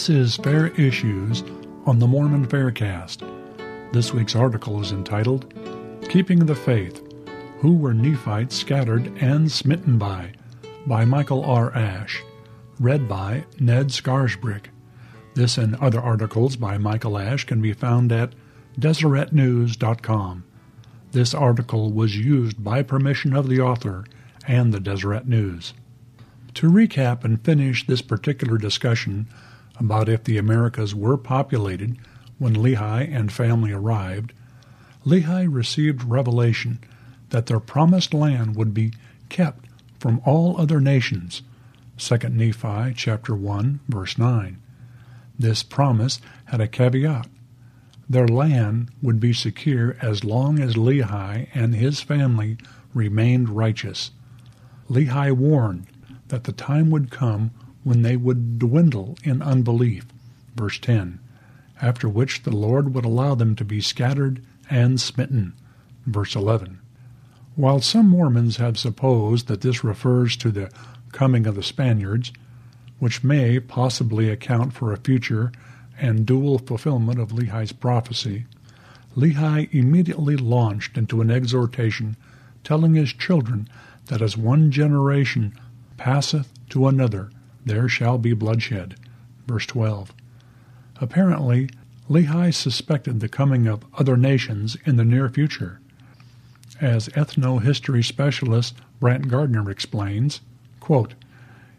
This is Fair Issues on the Mormon Faircast. This week's article is entitled Keeping the Faith Who Were Nephites Scattered and Smitten By? by Michael R. Ash. Read by Ned Scarisbrick. This and other articles by Michael Ash can be found at DeseretNews.com. This article was used by permission of the author and the Deseret News. To recap and finish this particular discussion about if the Americas were populated when Lehi and family arrived, Lehi received revelation that their promised land would be kept from all other nations. 2 Nephi chapter 1 verse 9. This promise had a caveat. Their land would be secure as long as Lehi and his family remained righteous. Lehi warned that the time would come when they would dwindle in unbelief. Verse 10. After which the Lord would allow them to be scattered and smitten. Verse 11. While some Mormons have supposed that this refers to the coming of the Spaniards, which may possibly account for a future and dual fulfillment of Lehi's prophecy, Lehi immediately launched into an exhortation telling his children that as one generation passeth to another, there shall be bloodshed. Verse 12. Apparently, Lehi suspected the coming of other nations in the near future. As ethno-history specialist Brant Gardner explains, quote,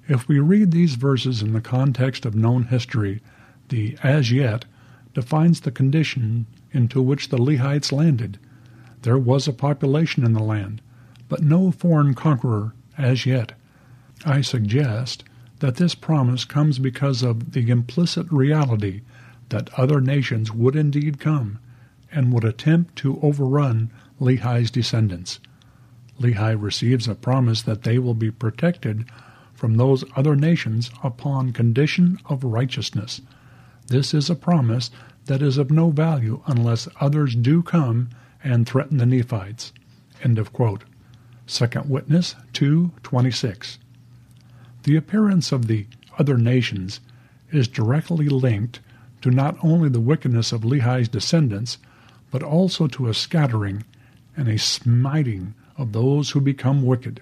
If we read these verses in the context of known history, the as yet defines the condition into which the Lehites landed. There was a population in the land, but no foreign conqueror as yet. I suggest that this promise comes because of the implicit reality that other nations would indeed come and would attempt to overrun Lehi's descendants. Lehi receives a promise that they will be protected from those other nations upon condition of righteousness. This is a promise that is of no value unless others do come and threaten the Nephites. End of quote. Second Witness 2.26 the appearance of the other nations is directly linked to not only the wickedness of Lehi's descendants, but also to a scattering and a smiting of those who become wicked.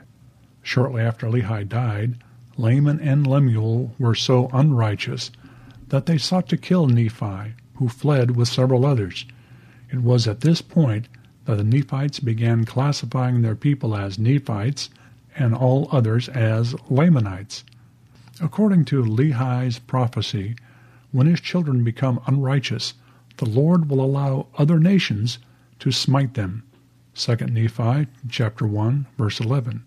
Shortly after Lehi died, Laman and Lemuel were so unrighteous that they sought to kill Nephi, who fled with several others. It was at this point that the Nephites began classifying their people as Nephites and all others as Lamanites. According to Lehi's prophecy, when his children become unrighteous, the Lord will allow other nations to smite them. 2 Nephi chapter 1 verse 11.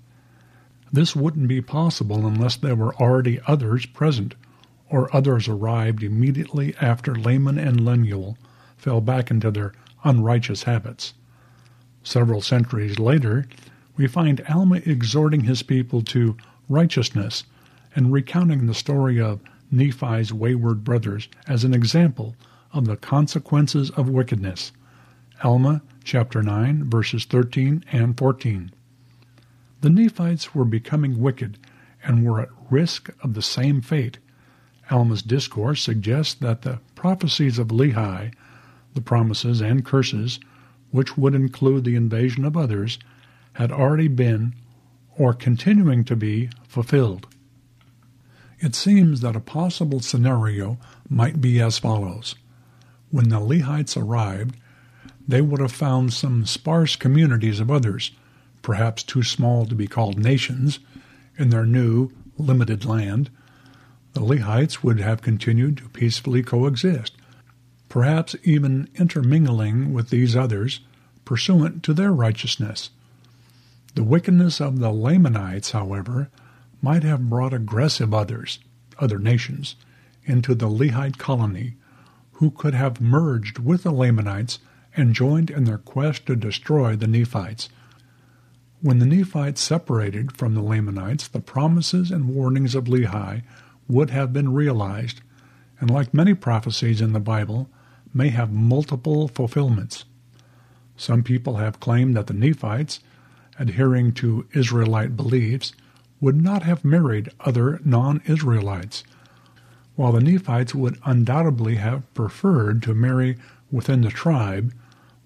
This wouldn't be possible unless there were already others present, or others arrived immediately after Laman and Lemuel fell back into their unrighteous habits. Several centuries later, we find Alma exhorting his people to righteousness and recounting the story of Nephi's wayward brothers as an example of the consequences of wickedness. Alma chapter 9 verses 13 and 14. The Nephites were becoming wicked and were at risk of the same fate. Alma's discourse suggests that the prophecies of Lehi, the promises and curses, which would include the invasion of others, had already been or continuing to be fulfilled. It seems that a possible scenario might be as follows. When the Lehites arrived, they would have found some sparse communities of others, perhaps too small to be called nations, in their new, limited land. The Lehites would have continued to peacefully coexist, perhaps even intermingling with these others, pursuant to their righteousness. The wickedness of the Lamanites, however, might have brought aggressive others, other nations, into the Lehite colony, who could have merged with the Lamanites and joined in their quest to destroy the Nephites. When the Nephites separated from the Lamanites, the promises and warnings of Lehi would have been realized, and like many prophecies in the Bible, may have multiple fulfillments. Some people have claimed that the Nephites adhering to Israelite beliefs, would not have married other non Israelites. While the Nephites would undoubtedly have preferred to marry within the tribe,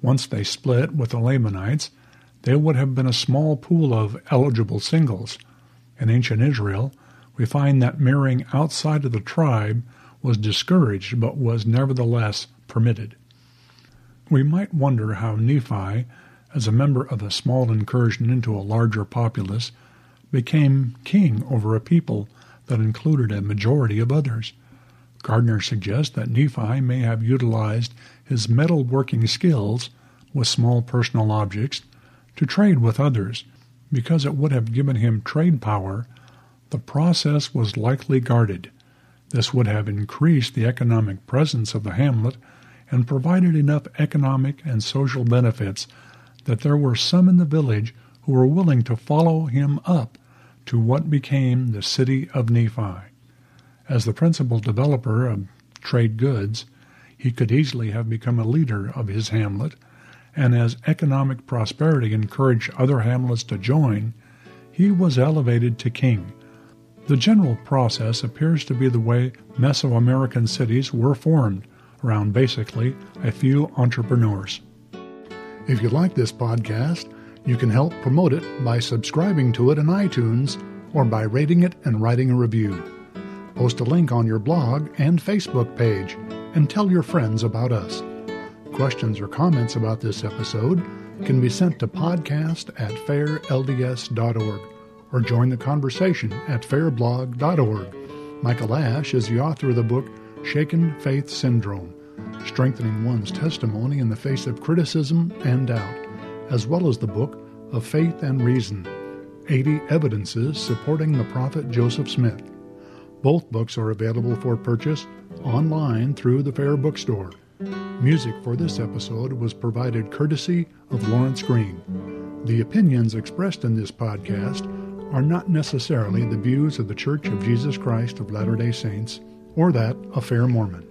once they split with the Lamanites, there would have been a small pool of eligible singles. In ancient Israel, we find that marrying outside of the tribe was discouraged but was nevertheless permitted. We might wonder how Nephi, as a member of a small incursion into a larger populace, became king over a people that included a majority of others. Gardner suggests that Nephi may have utilized his metalworking skills with small personal objects to trade with others. Because it would have given him trade power, the process was likely guarded. This would have increased the economic presence of the hamlet and provided enough economic and social benefits that there were some in the village who were willing to follow him up to what became the city of Nephi. As the principal developer of trade goods, he could easily have become a leader of his hamlet, and as economic prosperity encouraged other hamlets to join, he was elevated to king. The general process appears to be the way Mesoamerican cities were formed, around basically a few entrepreneurs. If you like this podcast, you can help promote it by subscribing to it in iTunes or by rating it and writing a review. Post a link on your blog and Facebook page and tell your friends about us. Questions or comments about this episode can be sent to podcast at fairlds.org or join the conversation at fairblog.org. Michael Ash is the author of the book Shaken Faith Syndrome Strengthening One's Testimony in the Face of Criticism and Doubt as well as the book of Faith and Reason 80 Evidences Supporting the Prophet Joseph Smith. Both books are available for purchase online through the Fair Bookstore. Music for this episode was provided courtesy of Lawrence Green. The opinions expressed in this podcast are not necessarily the views of the Church of Jesus Christ of Latter day Saints or that of Fair Mormon.